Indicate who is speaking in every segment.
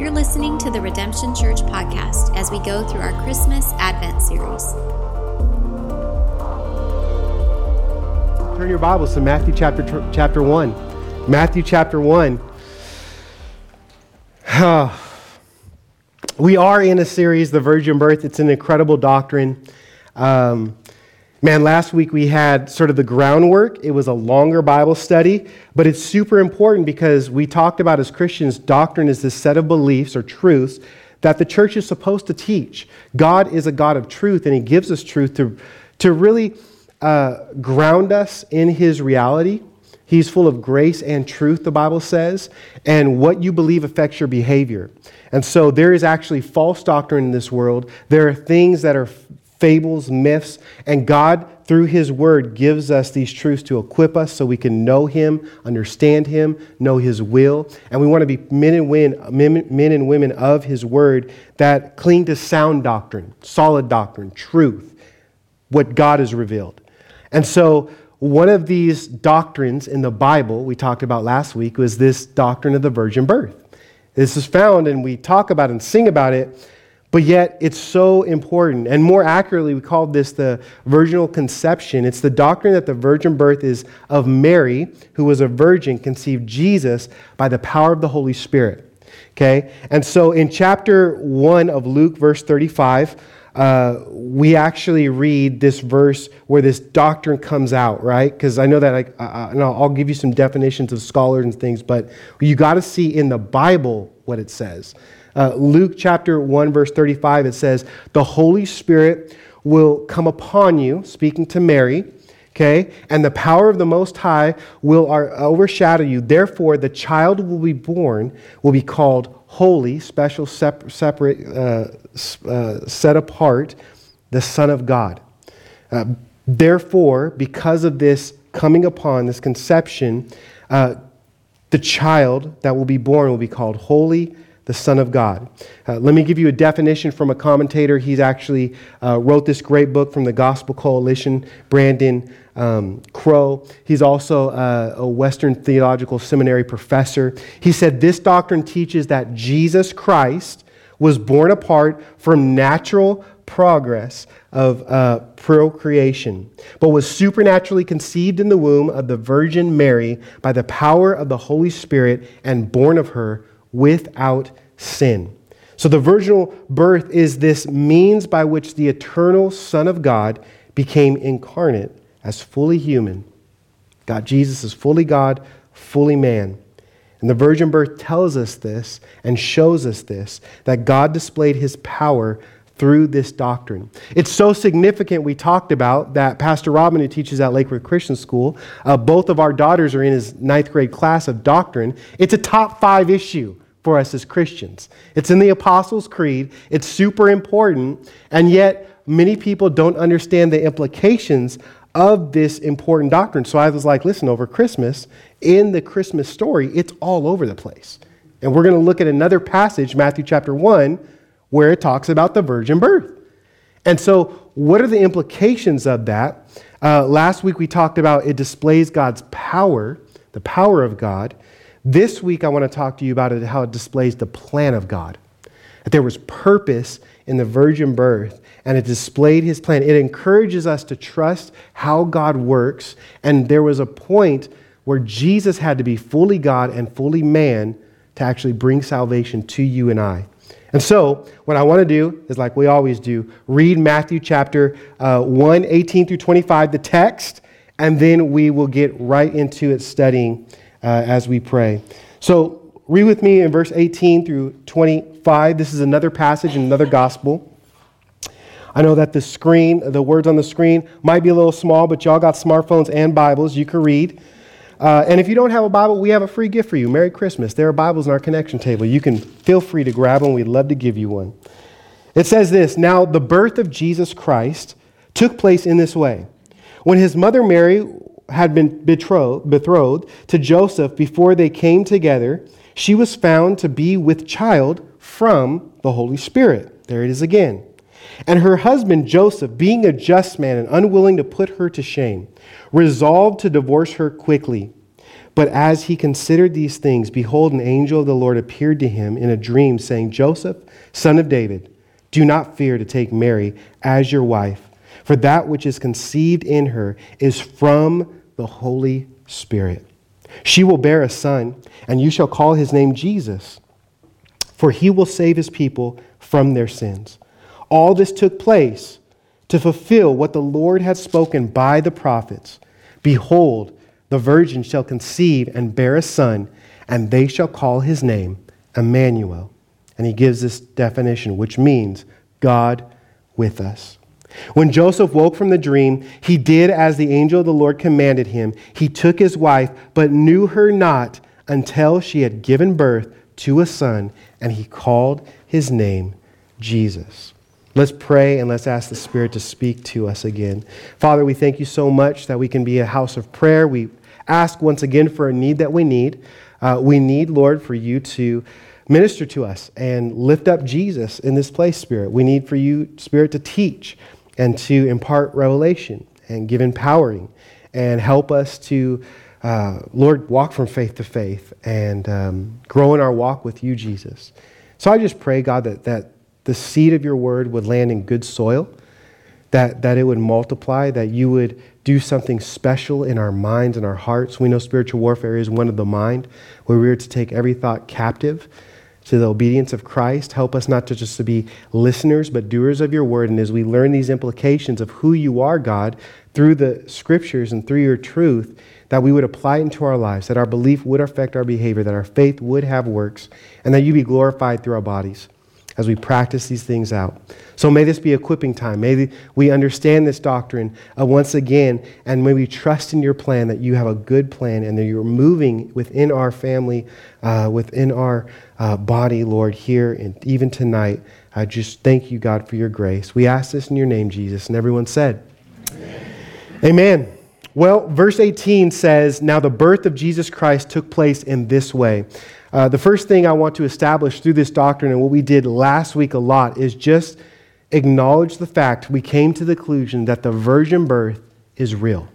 Speaker 1: You're listening to the Redemption Church podcast as we go through our Christmas Advent series.
Speaker 2: Turn your Bibles to Matthew chapter, chapter 1. Matthew chapter 1. we are in a series, The Virgin Birth. It's an incredible doctrine. Um, Man, last week we had sort of the groundwork. It was a longer Bible study, but it's super important because we talked about as Christians, doctrine is this set of beliefs or truths that the church is supposed to teach. God is a God of truth, and He gives us truth to, to really uh, ground us in His reality. He's full of grace and truth, the Bible says, and what you believe affects your behavior. And so there is actually false doctrine in this world. There are things that are fables, myths, and God, through His Word, gives us these truths to equip us so we can know Him, understand Him, know His will. And we want to be men and, women, men and women of His Word that cling to sound doctrine, solid doctrine, truth, what God has revealed. And so, one of these doctrines in the Bible we talked about last week was this doctrine of the virgin birth. This is found, and we talk about and sing about it but yet, it's so important. And more accurately, we call this the virginal conception. It's the doctrine that the virgin birth is of Mary, who was a virgin, conceived Jesus by the power of the Holy Spirit. Okay? And so in chapter 1 of Luke, verse 35, uh, we actually read this verse where this doctrine comes out, right? Because I know that I, I, I'll give you some definitions of scholars and things, but you got to see in the Bible what it says. Uh, Luke chapter 1, verse 35, it says, The Holy Spirit will come upon you, speaking to Mary, okay, and the power of the Most High will overshadow you. Therefore, the child will be born, will be called holy, special, separate, uh, uh, set apart, the Son of God. Uh, therefore, because of this coming upon, this conception, uh, the child that will be born will be called holy, the Son of God. Uh, let me give you a definition from a commentator. He's actually uh, wrote this great book from the Gospel Coalition, Brandon um, Crowe. He's also uh, a Western Theological Seminary professor. He said this doctrine teaches that Jesus Christ was born apart from natural progress of uh, procreation, but was supernaturally conceived in the womb of the Virgin Mary by the power of the Holy Spirit and born of her without sin. So the virginal birth is this means by which the eternal Son of God became incarnate as fully human. God, Jesus is fully God, fully man. And the virgin birth tells us this and shows us this that God displayed his power through this doctrine. It's so significant, we talked about, that Pastor Robin, who teaches at Lakewood Christian School, uh, both of our daughters are in his ninth grade class of doctrine. It's a top five issue for us as Christians. It's in the Apostles' Creed, it's super important, and yet many people don't understand the implications of this important doctrine. So I was like, listen, over Christmas, in the Christmas story, it's all over the place. And we're going to look at another passage, Matthew chapter 1, where it talks about the virgin birth. And so, what are the implications of that? Uh, last week we talked about it displays God's power, the power of God. This week, I want to talk to you about it, how it displays the plan of God. That there was purpose in the virgin birth, and it displayed his plan. It encourages us to trust how God works, and there was a point where Jesus had to be fully God and fully man to actually bring salvation to you and I. And so, what I want to do is like we always do read Matthew chapter uh, 1, 18 through 25, the text, and then we will get right into it studying uh, as we pray. So, read with me in verse 18 through 25. This is another passage in another gospel. I know that the screen, the words on the screen might be a little small, but y'all got smartphones and Bibles. You can read. Uh, and if you don't have a Bible, we have a free gift for you. Merry Christmas. There are Bibles in our connection table. You can feel free to grab one. We'd love to give you one. It says this Now, the birth of Jesus Christ took place in this way. When his mother Mary had been betrothed, betrothed to Joseph before they came together, she was found to be with child from the Holy Spirit. There it is again. And her husband Joseph, being a just man and unwilling to put her to shame, resolved to divorce her quickly. But as he considered these things, behold, an angel of the Lord appeared to him in a dream, saying, Joseph, son of David, do not fear to take Mary as your wife, for that which is conceived in her is from the Holy Spirit. She will bear a son, and you shall call his name Jesus, for he will save his people from their sins. All this took place to fulfill what the Lord had spoken by the prophets. Behold, the virgin shall conceive and bear a son, and they shall call his name Emmanuel. And he gives this definition, which means God with us. When Joseph woke from the dream, he did as the angel of the Lord commanded him. He took his wife, but knew her not until she had given birth to a son, and he called his name Jesus. Let's pray and let's ask the Spirit to speak to us again. Father, we thank you so much that we can be a house of prayer. We ask once again for a need that we need. Uh, we need, Lord, for you to minister to us and lift up Jesus in this place, Spirit. We need for you, Spirit, to teach and to impart revelation and give empowering and help us to, uh, Lord, walk from faith to faith and um, grow in our walk with you, Jesus. So I just pray, God, that, that the seed of your word would land in good soil, that, that it would multiply, that you would do something special in our minds and our hearts. We know spiritual warfare is one of the mind, where we are to take every thought captive to the obedience of Christ. Help us not to just to be listeners, but doers of your word. And as we learn these implications of who you are, God, through the scriptures and through your truth, that we would apply it into our lives, that our belief would affect our behavior, that our faith would have works, and that you be glorified through our bodies as we practice these things out. So may this be equipping time. May we understand this doctrine once again, and may we trust in your plan that you have a good plan and that you're moving within our family, uh, within our uh, body, Lord, here and even tonight. I just thank you, God, for your grace. We ask this in your name, Jesus. And everyone said, Amen. Amen. Well, verse 18 says, Now the birth of Jesus Christ took place in this way. Uh, the first thing I want to establish through this doctrine and what we did last week a lot is just acknowledge the fact we came to the conclusion that the virgin birth is real.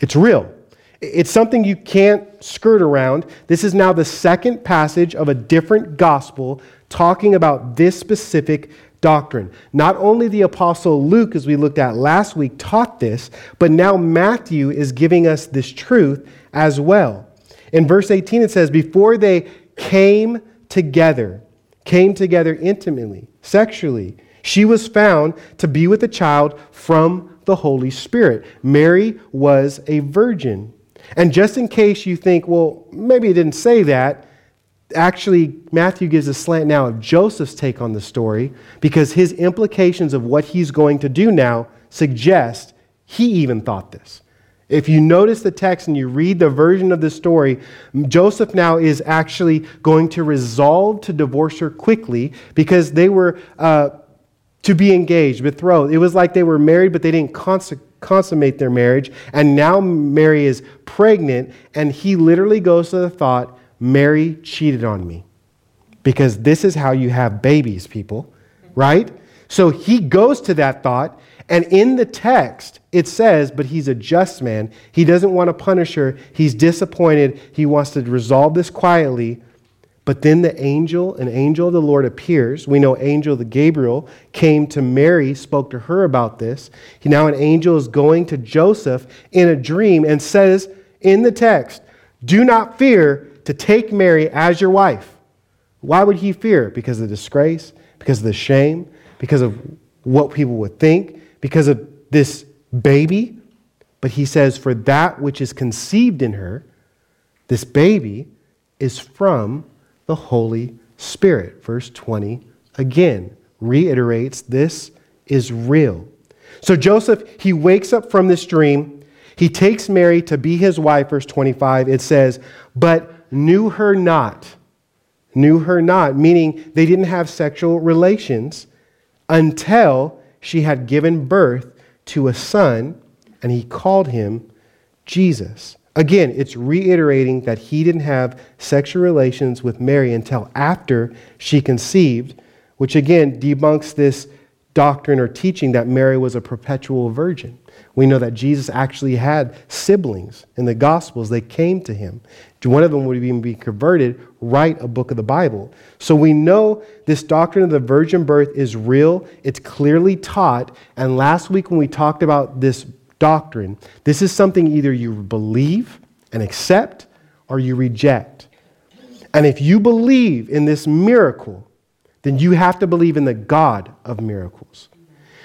Speaker 2: It's real. It's something you can't skirt around. This is now the second passage of a different gospel talking about this specific doctrine. Not only the Apostle Luke, as we looked at last week, taught this, but now Matthew is giving us this truth as well. In verse 18, it says, Before they came together, came together intimately, sexually. She was found to be with a child from the Holy Spirit. Mary was a virgin. And just in case you think, well, maybe it didn't say that, actually, Matthew gives a slant now of Joseph's take on the story because his implications of what he's going to do now suggest he even thought this. If you notice the text and you read the version of the story, Joseph now is actually going to resolve to divorce her quickly because they were uh, to be engaged, betrothed. It was like they were married, but they didn't cons- consummate their marriage. And now Mary is pregnant, and he literally goes to the thought Mary cheated on me. Because this is how you have babies, people, right? So he goes to that thought, and in the text, it says, but he's a just man. He doesn't want to punish her. He's disappointed. He wants to resolve this quietly. But then the angel, an angel of the Lord appears. We know angel the Gabriel came to Mary, spoke to her about this. Now an angel is going to Joseph in a dream and says in the text, Do not fear to take Mary as your wife. Why would he fear? Because of the disgrace, because of the shame, because of what people would think, because of this baby. But he says, For that which is conceived in her, this baby, is from the Holy Spirit. Verse 20 again reiterates this is real. So Joseph, he wakes up from this dream. He takes Mary to be his wife, verse 25. It says, but knew her not. Knew her not, meaning they didn't have sexual relations until she had given birth to a son, and he called him Jesus. Again, it's reiterating that he didn't have sexual relations with Mary until after she conceived, which again debunks this doctrine or teaching that Mary was a perpetual virgin. We know that Jesus actually had siblings in the Gospels. They came to him. One of them would even be converted, write a book of the Bible. So we know this doctrine of the virgin birth is real, it's clearly taught. And last week, when we talked about this doctrine, this is something either you believe and accept or you reject. And if you believe in this miracle, then you have to believe in the God of miracles.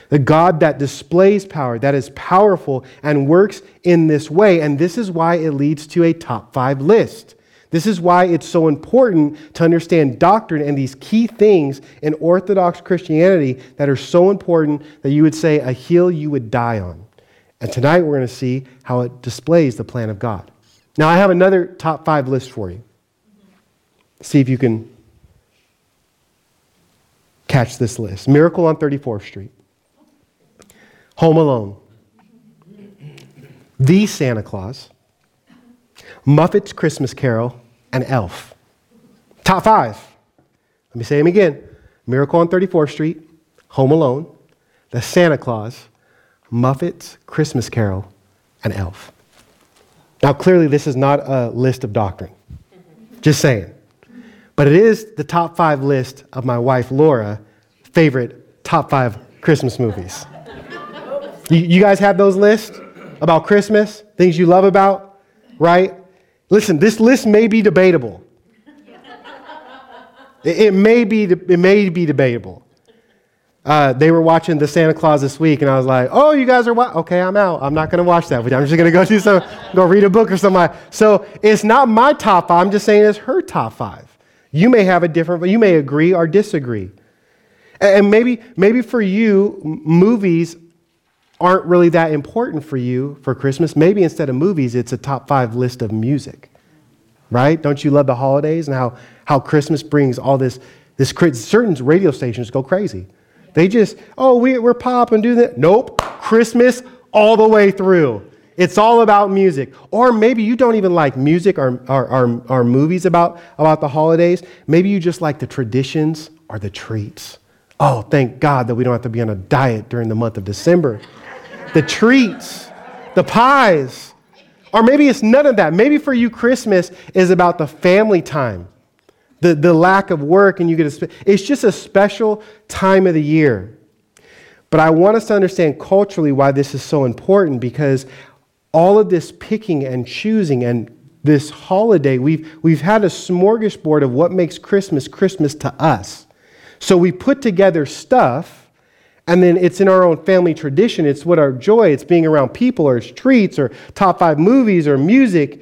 Speaker 2: The God that displays power, that is powerful and works in this way. And this is why it leads to a top five list. This is why it's so important to understand doctrine and these key things in Orthodox Christianity that are so important that you would say a hill you would die on. And tonight we're going to see how it displays the plan of God. Now, I have another top five list for you. See if you can catch this list Miracle on 34th Street. Home Alone, The Santa Claus, Muppets Christmas Carol, and Elf. Top five. Let me say them again Miracle on 34th Street, Home Alone, The Santa Claus, Muppets Christmas Carol, and Elf. Now, clearly, this is not a list of doctrine. Just saying. But it is the top five list of my wife Laura favorite top five Christmas movies. You, you guys have those lists about Christmas, things you love about, right? Listen, this list may be debatable. It, it may, be, it may be debatable. Uh, they were watching the Santa Claus this week, and I was like, "Oh, you guys are wa- okay? I'm out. I'm not going to watch that. I'm just going to go do some, go read a book or something." So it's not my top five. I'm just saying it's her top five. You may have a different, you may agree or disagree. And maybe, maybe for you, movies aren't really that important for you for Christmas, maybe instead of movies, it's a top five list of music, right? Don't you love the holidays and how, how Christmas brings all this, this, certain radio stations go crazy. They just, oh, we, we're pop and do that. Nope, Christmas all the way through. It's all about music. Or maybe you don't even like music or, or, or, or movies about, about the holidays. Maybe you just like the traditions or the treats. Oh, thank God that we don't have to be on a diet during the month of December the treats, the pies. Or maybe it's none of that. Maybe for you, Christmas is about the family time, the, the lack of work, and you get to It's just a special time of the year. But I want us to understand culturally why this is so important because all of this picking and choosing and this holiday, we've, we've had a smorgasbord of what makes Christmas Christmas to us. So we put together stuff and then it's in our own family tradition. It's what our joy, it's being around people or streets or top five movies or music.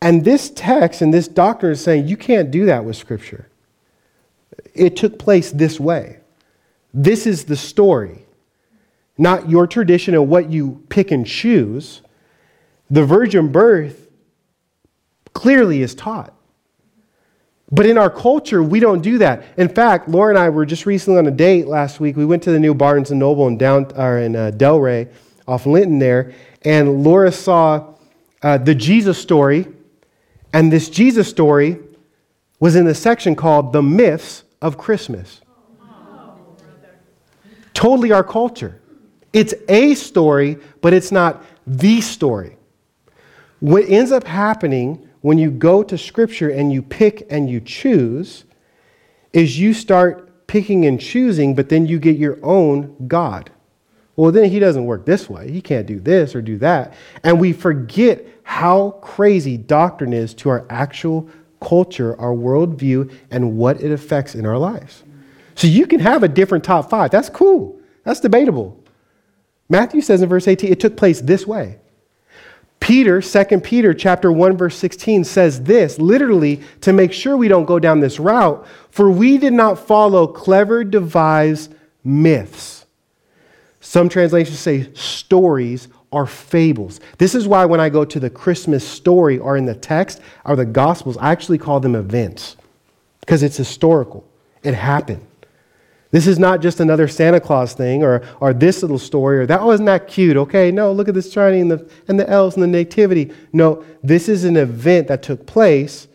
Speaker 2: And this text and this doctrine is saying you can't do that with Scripture. It took place this way. This is the story, not your tradition and what you pick and choose. The virgin birth clearly is taught. But in our culture, we don't do that. In fact, Laura and I were just recently on a date last week. We went to the new Barnes and Noble in down or in uh, Delray, off Linton there, and Laura saw uh, the Jesus story, and this Jesus story was in the section called "The Myths of Christmas." totally our culture. It's a story, but it's not the story. What ends up happening when you go to Scripture and you pick and you choose, is you start picking and choosing, but then you get your own God. Well, then he doesn't work this way. He can't do this or do that. And we forget how crazy doctrine is to our actual culture, our worldview, and what it affects in our lives. So you can have a different top five. That's cool. That's debatable. Matthew says in verse 18, it took place this way. Peter, 2 Peter chapter 1 verse 16 says this, literally to make sure we don't go down this route, for we did not follow clever devised myths. Some translations say stories or fables. This is why when I go to the Christmas story or in the text or the gospels, I actually call them events because it's historical. It happened. This is not just another Santa Claus thing or, or this little story or that wasn't that cute. Okay, no, look at this shiny and the, and the elves and the nativity. No, this is an event that took place.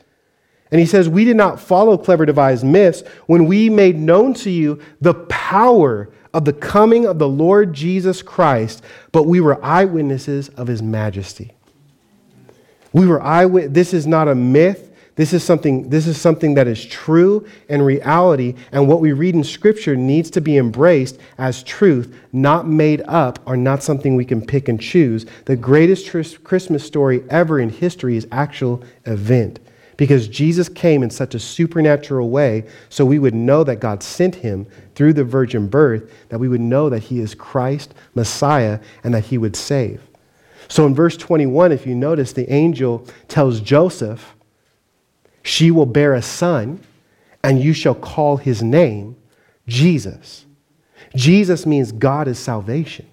Speaker 2: And he says, We did not follow clever devised myths when we made known to you the power of the coming of the Lord Jesus Christ, but we were eyewitnesses of his majesty. We were eyewitnesses. This is not a myth. This is something, this is something that is true and reality, and what we read in Scripture needs to be embraced as truth, not made up or not something we can pick and choose. The greatest Christmas story ever in history is actual event because Jesus came in such a supernatural way so we would know that God sent him through the virgin birth, that we would know that he is Christ, Messiah, and that he would save. So in verse 21, if you notice, the angel tells Joseph, She will bear a son, and you shall call his name Jesus. Jesus means God is salvation,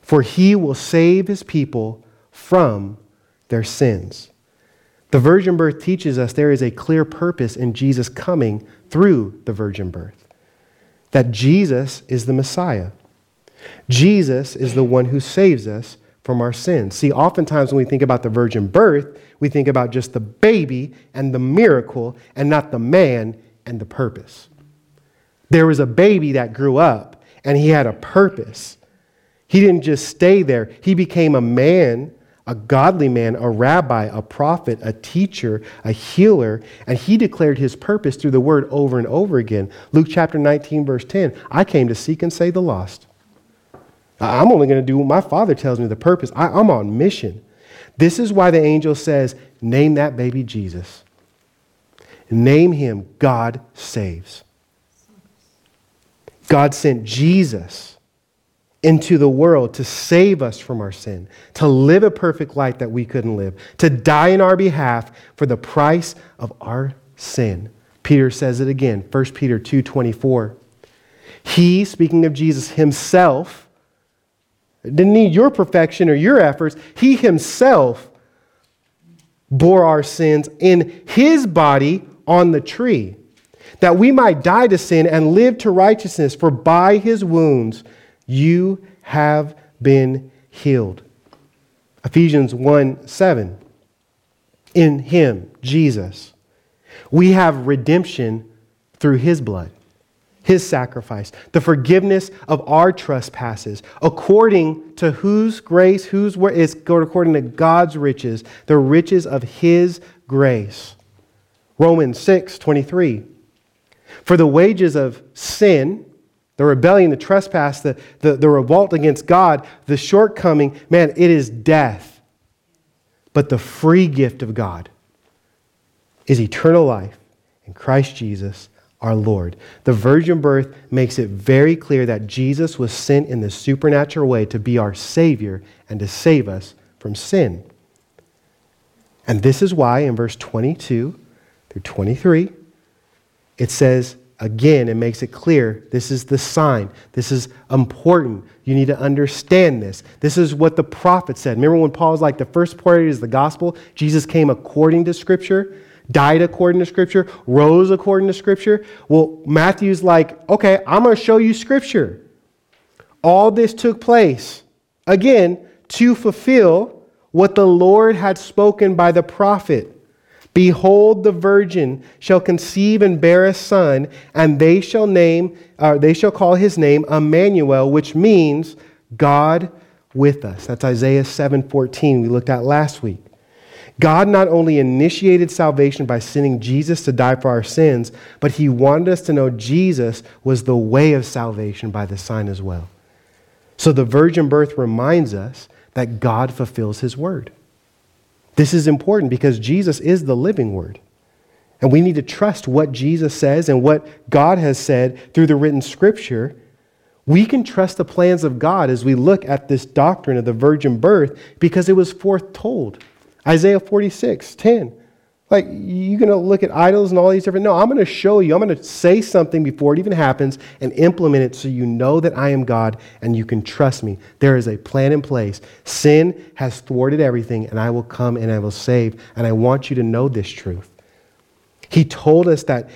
Speaker 2: for he will save his people from their sins. The virgin birth teaches us there is a clear purpose in Jesus coming through the virgin birth. That Jesus is the Messiah. Jesus is the one who saves us from our sins. See, oftentimes when we think about the virgin birth, we think about just the baby and the miracle and not the man and the purpose. There was a baby that grew up and he had a purpose. He didn't just stay there, he became a man a godly man, a rabbi, a prophet, a teacher, a healer, and he declared his purpose through the word over and over again. Luke chapter 19, verse 10 I came to seek and save the lost. I'm only going to do what my father tells me the purpose. I, I'm on mission. This is why the angel says, Name that baby Jesus. Name him God saves. God sent Jesus into the world to save us from our sin, to live a perfect life that we couldn't live, to die in our behalf for the price of our sin. Peter says it again, 1 Peter 2:24. He, speaking of Jesus himself, didn't need your perfection or your efforts. He himself bore our sins in his body on the tree, that we might die to sin and live to righteousness, for by his wounds you have been healed. Ephesians 1 7. In him, Jesus, we have redemption through his blood, his sacrifice, the forgiveness of our trespasses, according to whose grace, whose is according to God's riches, the riches of his grace. Romans 6 23. For the wages of sin, the rebellion, the trespass, the, the, the revolt against God, the shortcoming, man, it is death. But the free gift of God is eternal life in Christ Jesus our Lord. The virgin birth makes it very clear that Jesus was sent in the supernatural way to be our Savior and to save us from sin. And this is why in verse 22 through 23, it says, again, it makes it clear this is the sign. This is important. You need to understand this. This is what the prophet said. Remember when Paul was like, the first part is the gospel? Jesus came according to Scripture, died according to Scripture, rose according to Scripture. Well, Matthew's like, okay, I'm going to show you Scripture. All this took place, again, to fulfill what the Lord had spoken by the prophet. Behold, the virgin shall conceive and bear a son, and they shall name, uh, they shall call his name Emmanuel, which means God with us. That's Isaiah 7:14 we looked at last week. God not only initiated salvation by sending Jesus to die for our sins, but he wanted us to know Jesus was the way of salvation by the sign as well. So the virgin birth reminds us that God fulfills his word. This is important because Jesus is the living word. And we need to trust what Jesus says and what God has said through the written scripture. We can trust the plans of God as we look at this doctrine of the virgin birth because it was foretold. Isaiah 46, 10. Like, you're going to look at idols and all these different. No, I'm going to show you. I'm going to say something before it even happens and implement it so you know that I am God and you can trust me. There is a plan in place. Sin has thwarted everything, and I will come and I will save. And I want you to know this truth. He told us that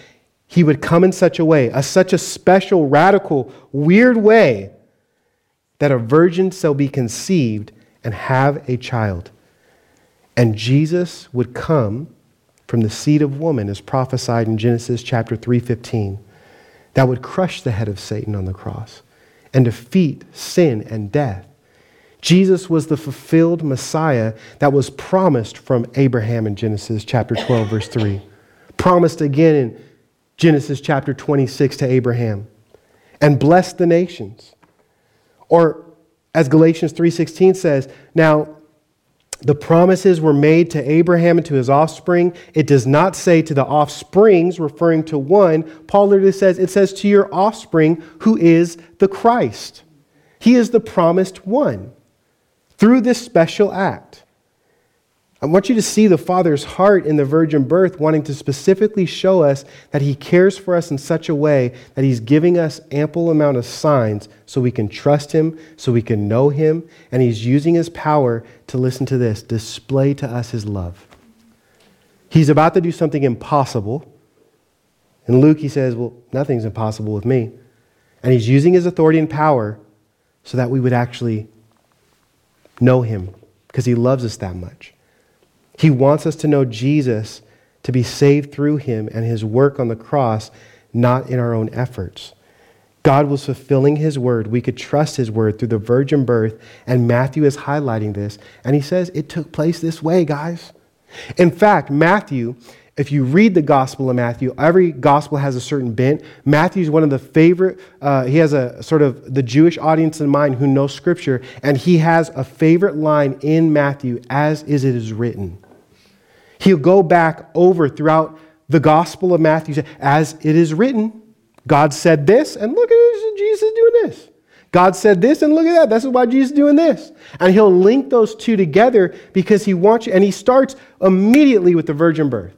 Speaker 2: He would come in such a way, a, such a special, radical, weird way, that a virgin shall be conceived and have a child. And Jesus would come from the seed of woman as prophesied in Genesis chapter 3:15 that would crush the head of Satan on the cross and defeat sin and death. Jesus was the fulfilled Messiah that was promised from Abraham in Genesis chapter 12 verse 3. Promised again in Genesis chapter 26 to Abraham and blessed the nations. Or as Galatians 3:16 says, now the promises were made to Abraham and to his offspring. It does not say to the offsprings, referring to one. Paul literally says, it says to your offspring, who is the Christ. He is the promised one through this special act. I want you to see the Father's heart in the virgin birth, wanting to specifically show us that He cares for us in such a way that He's giving us ample amount of signs so we can trust Him, so we can know Him, and He's using His power to listen to this, display to us His love. He's about to do something impossible. In Luke, he says, Well, nothing's impossible with me. And He's using His authority and power so that we would actually know Him because He loves us that much. He wants us to know Jesus, to be saved through him and his work on the cross, not in our own efforts. God was fulfilling his word. We could trust his word through the virgin birth, and Matthew is highlighting this. And he says it took place this way, guys. In fact, Matthew, if you read the Gospel of Matthew, every gospel has a certain bent. Matthew is one of the favorite, uh, he has a sort of the Jewish audience in mind who knows Scripture, and he has a favorite line in Matthew, as is it is written. He'll go back over throughout the Gospel of Matthew as it is written. God said this, and look at Jesus doing this. God said this, and look at that. This is why Jesus is doing this. And he'll link those two together because he wants you, and he starts immediately with the virgin birth.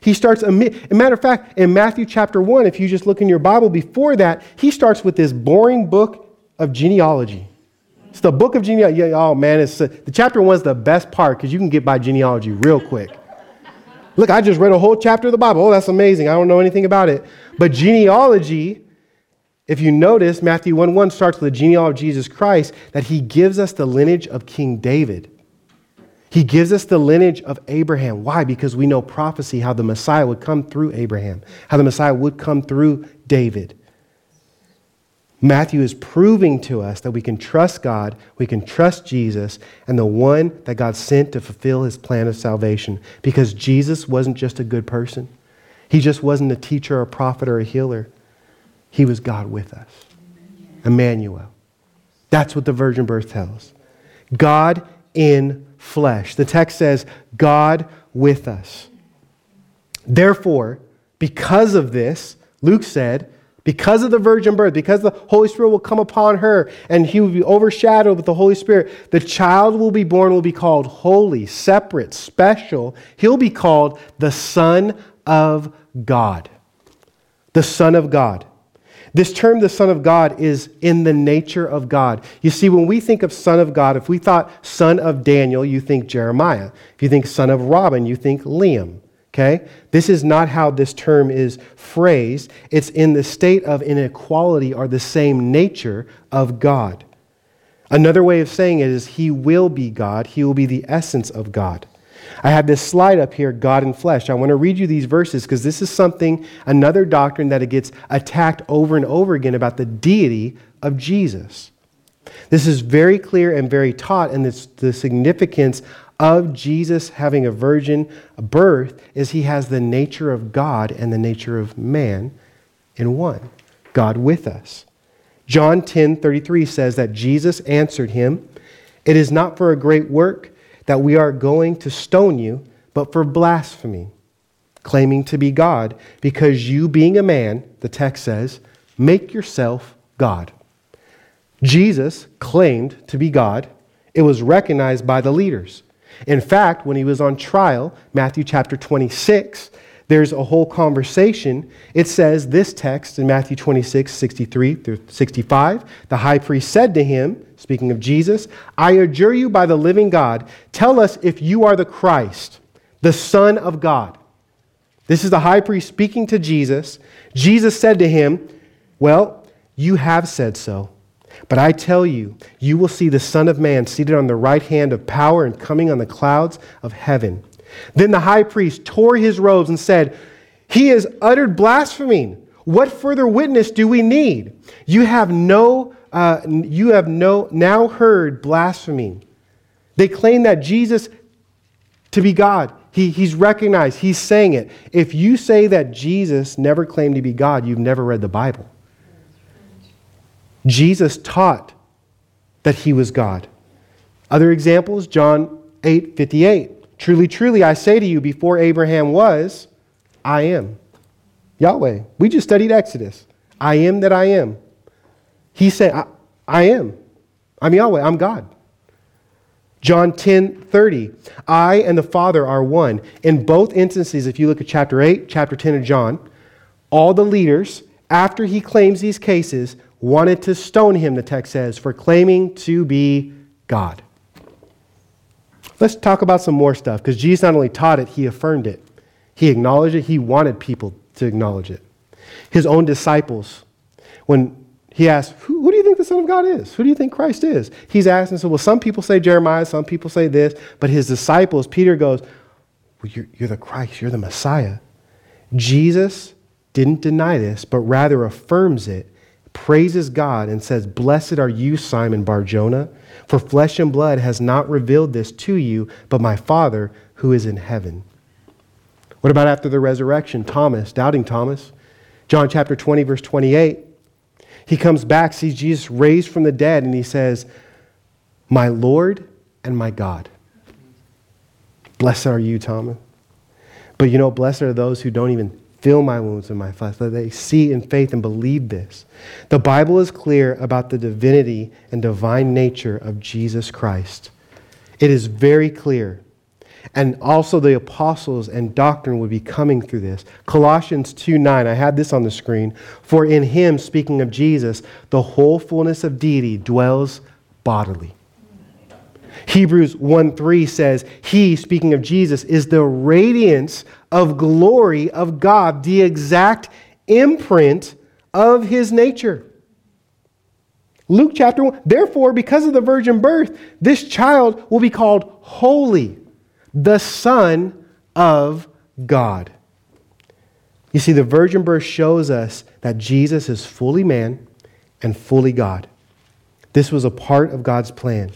Speaker 2: He starts, a matter of fact, in Matthew chapter 1, if you just look in your Bible before that, he starts with this boring book of genealogy. It's the book of genealogy. Oh man, it's, uh, the chapter one is the best part because you can get by genealogy real quick. Look, I just read a whole chapter of the Bible. Oh, that's amazing. I don't know anything about it. But genealogy, if you notice, Matthew 1 1 starts with the genealogy of Jesus Christ, that he gives us the lineage of King David. He gives us the lineage of Abraham. Why? Because we know prophecy, how the Messiah would come through Abraham, how the Messiah would come through David. Matthew is proving to us that we can trust God, we can trust Jesus, and the one that God sent to fulfill his plan of salvation. Because Jesus wasn't just a good person, he just wasn't a teacher, or a prophet, or a healer. He was God with us. Emmanuel. That's what the virgin birth tells. God in flesh. The text says, God with us. Therefore, because of this, Luke said, because of the virgin birth, because the Holy Spirit will come upon her and he will be overshadowed with the Holy Spirit, the child will be born, will be called holy, separate, special. He'll be called the Son of God. The Son of God. This term, the Son of God, is in the nature of God. You see, when we think of Son of God, if we thought Son of Daniel, you think Jeremiah. If you think Son of Robin, you think Liam. Okay? This is not how this term is phrased. It's in the state of inequality or the same nature of God. Another way of saying it is He will be God, He will be the essence of God. I have this slide up here, God in flesh. I want to read you these verses because this is something, another doctrine that it gets attacked over and over again about the deity of Jesus. This is very clear and very taught, and it's the significance of Jesus having a virgin birth is he has the nature of God and the nature of man in one. God with us. John 10 33 says that Jesus answered him, It is not for a great work that we are going to stone you, but for blasphemy, claiming to be God, because you, being a man, the text says, make yourself God. Jesus claimed to be God. It was recognized by the leaders. In fact, when he was on trial, Matthew chapter 26, there's a whole conversation. It says this text in Matthew 26, 63 through 65. The high priest said to him, speaking of Jesus, I adjure you by the living God, tell us if you are the Christ, the Son of God. This is the high priest speaking to Jesus. Jesus said to him, Well, you have said so. But I tell you, you will see the Son of Man seated on the right hand of power and coming on the clouds of heaven. Then the high priest tore his robes and said, He has uttered blasphemy. What further witness do we need? You have no, uh, you have no now heard blasphemy. They claim that Jesus to be God. He, he's recognized, he's saying it. If you say that Jesus never claimed to be God, you've never read the Bible. Jesus taught that he was God. Other examples, John 8 58. Truly, truly, I say to you, before Abraham was, I am. Yahweh. We just studied Exodus. I am that I am. He said, I, I am. I'm Yahweh. I'm God. John 10 30. I and the Father are one. In both instances, if you look at chapter 8, chapter 10 of John, all the leaders, after he claims these cases, wanted to stone him, the text says, for claiming to be God. Let's talk about some more stuff because Jesus not only taught it, he affirmed it. He acknowledged it, he wanted people to acknowledge it. His own disciples, when he asked, who, who, do you think the Son of God is? Who do you think Christ is? He's asking, so, well, some people say Jeremiah, some people say this, but his disciples, Peter goes, well, you're, you're the Christ, you're the Messiah. Jesus didn't deny this, but rather affirms it, praises God, and says, Blessed are you, Simon Barjona, for flesh and blood has not revealed this to you, but my Father who is in heaven. What about after the resurrection? Thomas, doubting Thomas. John chapter 20, verse 28. He comes back, sees Jesus raised from the dead, and he says, My Lord and my God. Blessed are you, Thomas. But you know, blessed are those who don't even feel my wounds in my flesh, that they see in faith and believe this. The Bible is clear about the divinity and divine nature of Jesus Christ. It is very clear. And also the apostles and doctrine would be coming through this. Colossians 2 9, I had this on the screen. For in him, speaking of Jesus, the whole fullness of deity dwells bodily. Hebrews 1 3 says, He, speaking of Jesus, is the radiance of glory of God, the exact imprint of his nature. Luke chapter 1, therefore, because of the virgin birth, this child will be called holy the Son of God. You see, the virgin birth shows us that Jesus is fully man and fully God. This was a part of God's plan.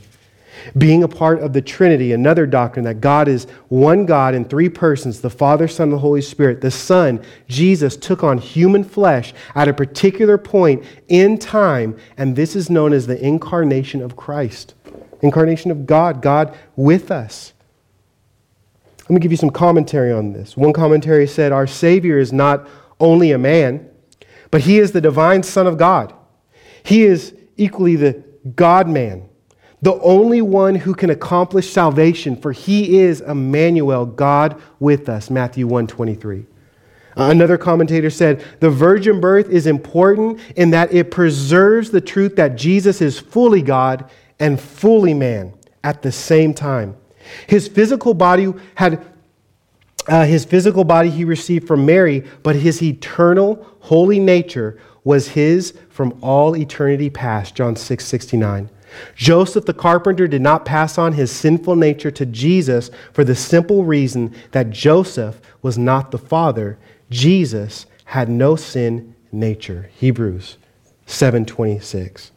Speaker 2: Being a part of the Trinity, another doctrine that God is one God in three persons the Father, Son, and the Holy Spirit. The Son, Jesus, took on human flesh at a particular point in time, and this is known as the incarnation of Christ. Incarnation of God, God with us. Let me give you some commentary on this. One commentary said, Our Savior is not only a man, but he is the divine Son of God. He is equally the God man, the only one who can accomplish salvation, for he is Emmanuel, God with us. Matthew 1 23. Another commentator said, The virgin birth is important in that it preserves the truth that Jesus is fully God and fully man at the same time. His physical body had uh, his physical body he received from Mary, but his eternal, holy nature was his from all eternity past. John 6 69. Joseph the carpenter did not pass on his sinful nature to Jesus for the simple reason that Joseph was not the father. Jesus had no sin nature. Hebrews 7:26.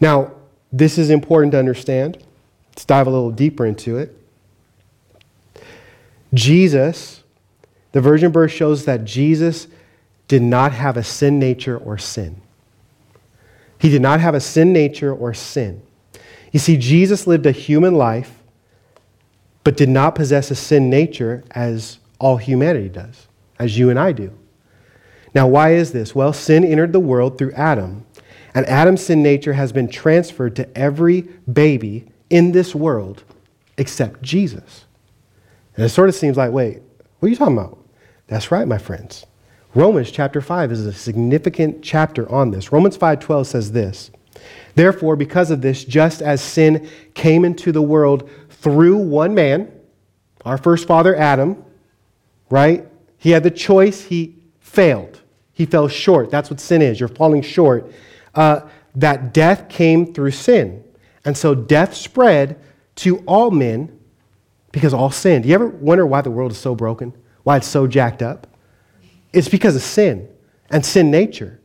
Speaker 2: Now, this is important to understand. Let's dive a little deeper into it. Jesus, the virgin birth shows that Jesus did not have a sin nature or sin. He did not have a sin nature or sin. You see, Jesus lived a human life, but did not possess a sin nature as all humanity does, as you and I do. Now, why is this? Well, sin entered the world through Adam, and Adam's sin nature has been transferred to every baby in this world except Jesus. And it sort of seems like, wait, what are you talking about? That's right, my friends. Romans chapter 5 is a significant chapter on this. Romans 5:12 says this. Therefore, because of this, just as sin came into the world through one man, our first father Adam, right? He had the choice, he failed. He fell short. That's what sin is. You're falling short. Uh, that death came through sin. And so death spread to all men because all sin. Do you ever wonder why the world is so broken? Why it's so jacked up? It's because of sin and sin nature.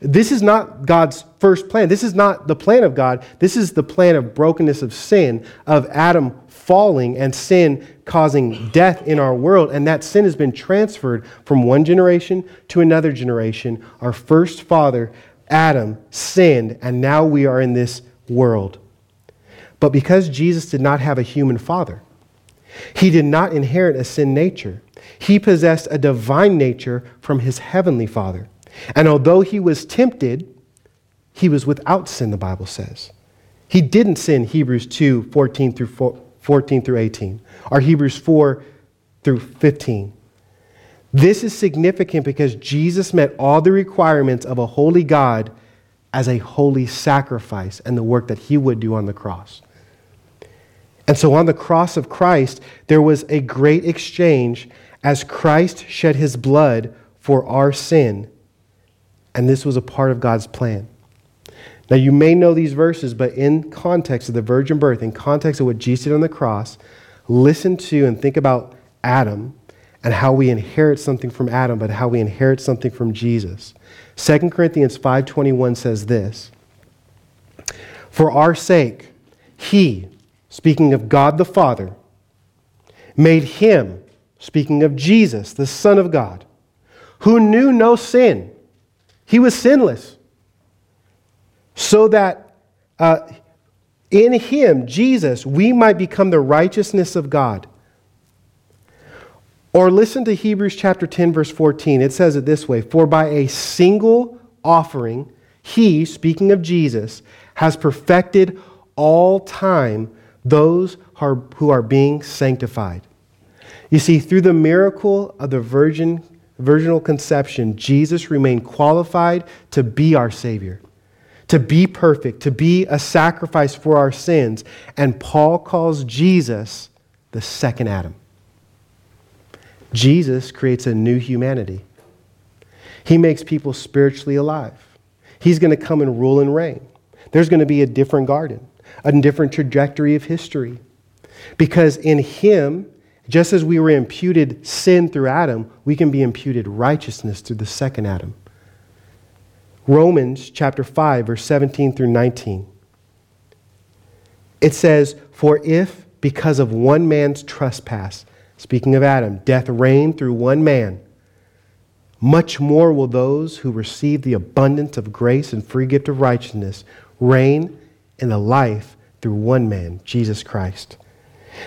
Speaker 2: This is not God's first plan. This is not the plan of God. This is the plan of brokenness of sin, of Adam falling and sin causing death in our world. And that sin has been transferred from one generation to another generation. Our first father, Adam, sinned, and now we are in this world. But because Jesus did not have a human father, he did not inherit a sin nature. He possessed a divine nature from his heavenly father. And although he was tempted, he was without sin, the Bible says. He didn't sin, Hebrews 2 14 through, 14 through 18, or Hebrews 4 through 15. This is significant because Jesus met all the requirements of a holy God as a holy sacrifice and the work that he would do on the cross. And so on the cross of Christ, there was a great exchange as Christ shed his blood for our sin and this was a part of God's plan. Now, you may know these verses, but in context of the virgin birth, in context of what Jesus did on the cross, listen to and think about Adam and how we inherit something from Adam, but how we inherit something from Jesus. 2 Corinthians 5:21 says this: For our sake, he, speaking of God the Father, made him, speaking of Jesus, the Son of God, who knew no sin he was sinless. So that uh, in him, Jesus, we might become the righteousness of God. Or listen to Hebrews chapter 10, verse 14. It says it this way For by a single offering, he, speaking of Jesus, has perfected all time those who are being sanctified. You see, through the miracle of the virgin virginal conception, Jesus remained qualified to be our Savior, to be perfect, to be a sacrifice for our sins. And Paul calls Jesus the second Adam. Jesus creates a new humanity. He makes people spiritually alive. He's going to come and rule and reign. There's going to be a different garden, a different trajectory of history. Because in Him, just as we were imputed sin through Adam, we can be imputed righteousness through the second Adam. Romans chapter 5, verse 17 through 19. It says, For if because of one man's trespass, speaking of Adam, death reigned through one man, much more will those who receive the abundance of grace and free gift of righteousness reign in the life through one man, Jesus Christ.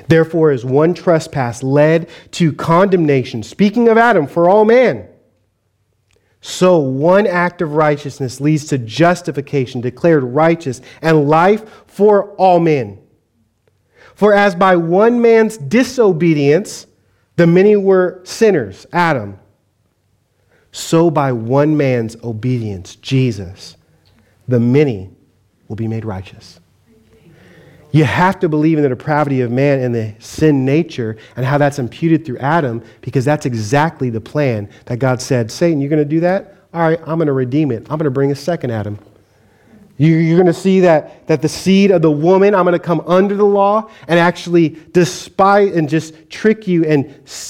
Speaker 2: Therefore, as one trespass led to condemnation, speaking of Adam, for all man, so one act of righteousness leads to justification, declared righteous, and life for all men. For as by one man's disobedience the many were sinners, Adam, so by one man's obedience, Jesus, the many will be made righteous. You have to believe in the depravity of man and the sin nature and how that's imputed through Adam because that's exactly the plan that God said, Satan, you're going to do that? All right, I'm going to redeem it. I'm going to bring a second Adam. You're going to see that, that the seed of the woman, I'm going to come under the law and actually despise and just trick you and,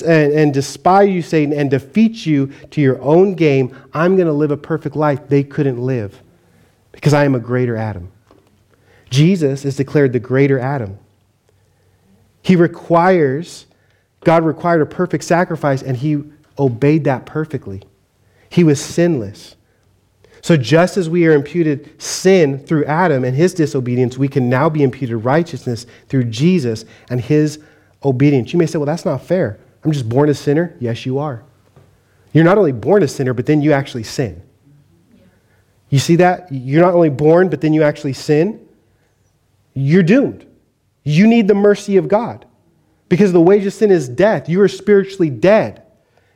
Speaker 2: and, and despise you, Satan, and defeat you to your own game. I'm going to live a perfect life they couldn't live because I am a greater Adam. Jesus is declared the greater Adam. He requires, God required a perfect sacrifice, and he obeyed that perfectly. He was sinless. So, just as we are imputed sin through Adam and his disobedience, we can now be imputed righteousness through Jesus and his obedience. You may say, well, that's not fair. I'm just born a sinner. Yes, you are. You're not only born a sinner, but then you actually sin. You see that? You're not only born, but then you actually sin you're doomed. You need the mercy of God. Because the wage of sin is death. You are spiritually dead.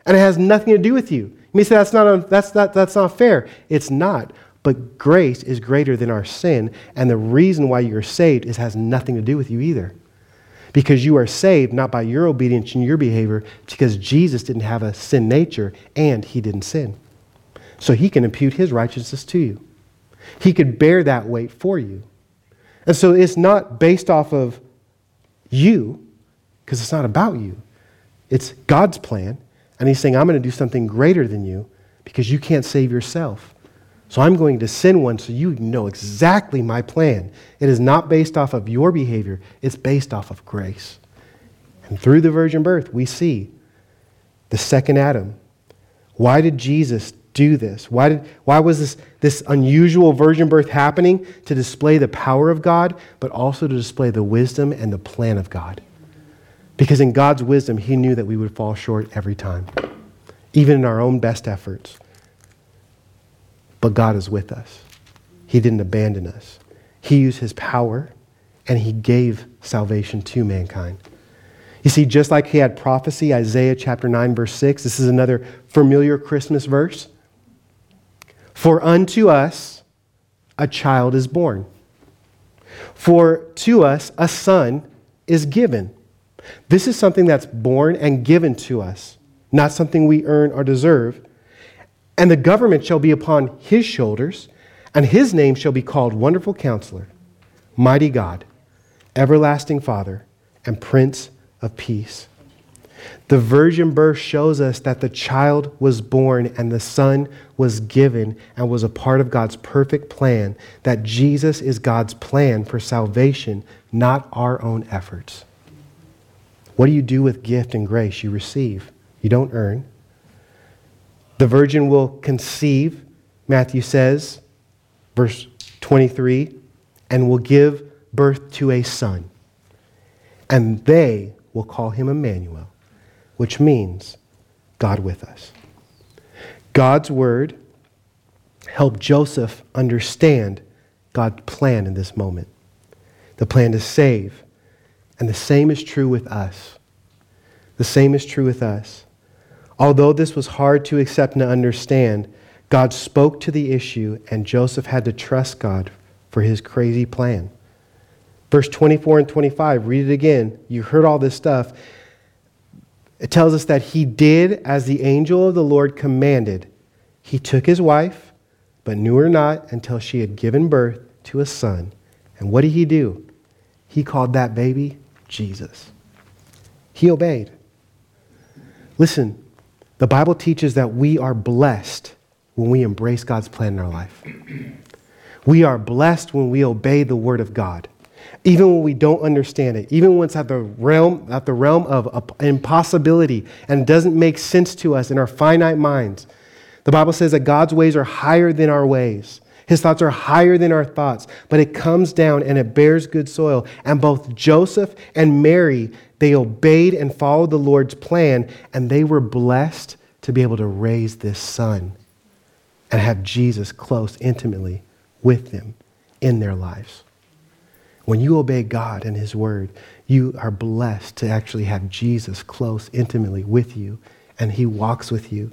Speaker 2: And it has nothing to do with you. You may say that's not, that's, not, that's not fair. It's not. But grace is greater than our sin. And the reason why you're saved is has nothing to do with you either. Because you are saved not by your obedience and your behavior, because Jesus didn't have a sin nature and he didn't sin. So he can impute his righteousness to you. He could bear that weight for you. And so it's not based off of you, because it's not about you. It's God's plan. And He's saying, I'm going to do something greater than you because you can't save yourself. So I'm going to send one so you know exactly my plan. It is not based off of your behavior, it's based off of grace. And through the virgin birth, we see the second Adam. Why did Jesus do this? Why, did, why was this, this unusual virgin birth happening? To display the power of God, but also to display the wisdom and the plan of God. Because in God's wisdom, He knew that we would fall short every time, even in our own best efforts. But God is with us. He didn't abandon us. He used his power and he gave salvation to mankind. You see, just like he had prophecy, Isaiah chapter 9, verse 6, this is another familiar Christmas verse. For unto us a child is born, for to us a son is given. This is something that's born and given to us, not something we earn or deserve. And the government shall be upon his shoulders, and his name shall be called Wonderful Counselor, Mighty God, Everlasting Father, and Prince of Peace. The virgin birth shows us that the child was born and the son was given and was a part of God's perfect plan, that Jesus is God's plan for salvation, not our own efforts. What do you do with gift and grace you receive? You don't earn, the virgin will conceive, Matthew says, verse 23, and will give birth to a son. And they will call him Emmanuel, which means God with us. God's word helped Joseph understand God's plan in this moment the plan to save. And the same is true with us. The same is true with us. Although this was hard to accept and understand, God spoke to the issue, and Joseph had to trust God for his crazy plan. Verse 24 and 25, read it again. You heard all this stuff. It tells us that he did as the angel of the Lord commanded. He took his wife, but knew her not until she had given birth to a son. And what did he do? He called that baby Jesus. He obeyed. Listen, the Bible teaches that we are blessed when we embrace God's plan in our life. We are blessed when we obey the word of God. Even when we don't understand it, even when it's at the realm, at the realm of impossibility and doesn't make sense to us in our finite minds. The Bible says that God's ways are higher than our ways. His thoughts are higher than our thoughts, but it comes down and it bears good soil. And both Joseph and Mary they obeyed and followed the Lord's plan, and they were blessed to be able to raise this son and have Jesus close, intimately with them in their lives. When you obey God and His Word, you are blessed to actually have Jesus close, intimately with you, and He walks with you.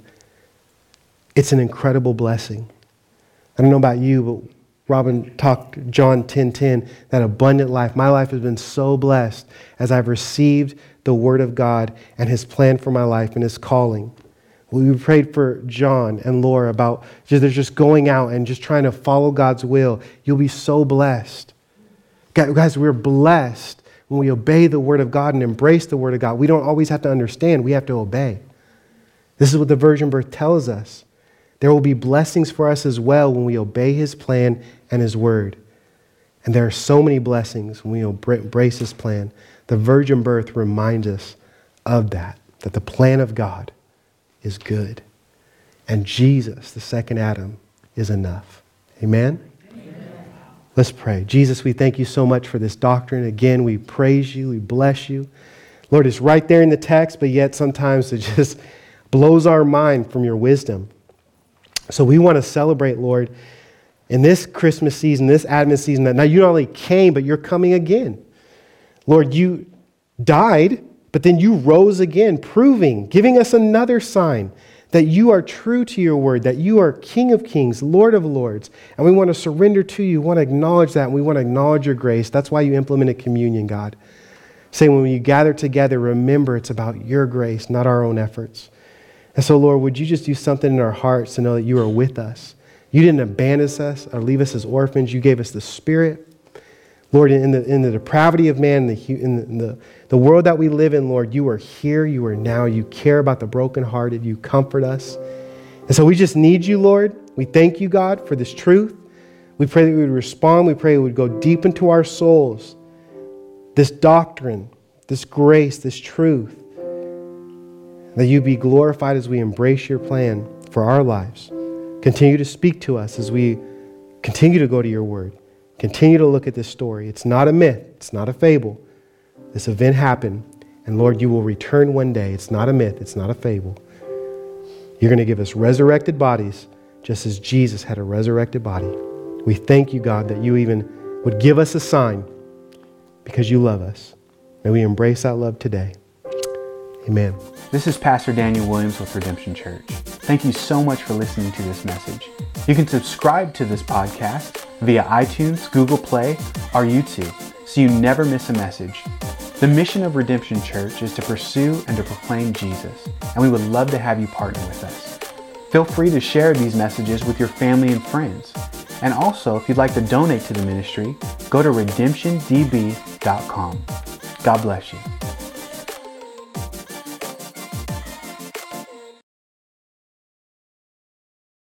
Speaker 2: It's an incredible blessing. I don't know about you, but Robin talked John 10:10, 10, 10, that abundant life. My life has been so blessed as I've received the word of God and his plan for my life and his calling. We prayed for John and Laura about just, they're just going out and just trying to follow God's will. You'll be so blessed. Guys, we're blessed when we obey the word of God and embrace the word of God. We don't always have to understand, we have to obey. This is what the virgin birth tells us. There will be blessings for us as well when we obey his plan and his word. And there are so many blessings when we embrace his plan. The virgin birth reminds us of that, that the plan of God is good. And Jesus, the second Adam, is enough. Amen? Amen? Let's pray. Jesus, we thank you so much for this doctrine. Again, we praise you, we bless you. Lord, it's right there in the text, but yet sometimes it just blows our mind from your wisdom. So we want to celebrate, Lord, in this Christmas season, this Advent season, that now you not only came, but you're coming again. Lord, you died, but then you rose again, proving, giving us another sign that you are true to your word, that you are King of kings, Lord of lords. And we want to surrender to you, we want to acknowledge that, and we want to acknowledge your grace. That's why you implemented communion, God. Say, when you gather together, remember it's about your grace, not our own efforts. And so, Lord, would you just do something in our hearts to know that you are with us? You didn't abandon us or leave us as orphans. You gave us the Spirit. Lord, in the, in the depravity of man, in, the, in the, the world that we live in, Lord, you are here, you are now, you care about the brokenhearted, you comfort us. And so we just need you, Lord. We thank you, God, for this truth. We pray that we would respond. We pray we would go deep into our souls. This doctrine, this grace, this truth, that you be glorified as we embrace your plan for our lives. Continue to speak to us as we continue to go to your word. Continue to look at this story. It's not a myth, it's not a fable. This event happened, and Lord, you will return one day. It's not a myth, it's not a fable. You're going to give us resurrected bodies, just as Jesus had a resurrected body. We thank you, God, that you even would give us a sign because you love us. May we embrace that love today. Amen.
Speaker 3: This is Pastor Daniel Williams with Redemption Church. Thank you so much for listening to this message. You can subscribe to this podcast via iTunes, Google Play, or YouTube so you never miss a message. The mission of Redemption Church is to pursue and to proclaim Jesus, and we would love to have you partner with us. Feel free to share these messages with your family and friends. And also, if you'd like to donate to the ministry, go to redemptiondb.com. God bless you.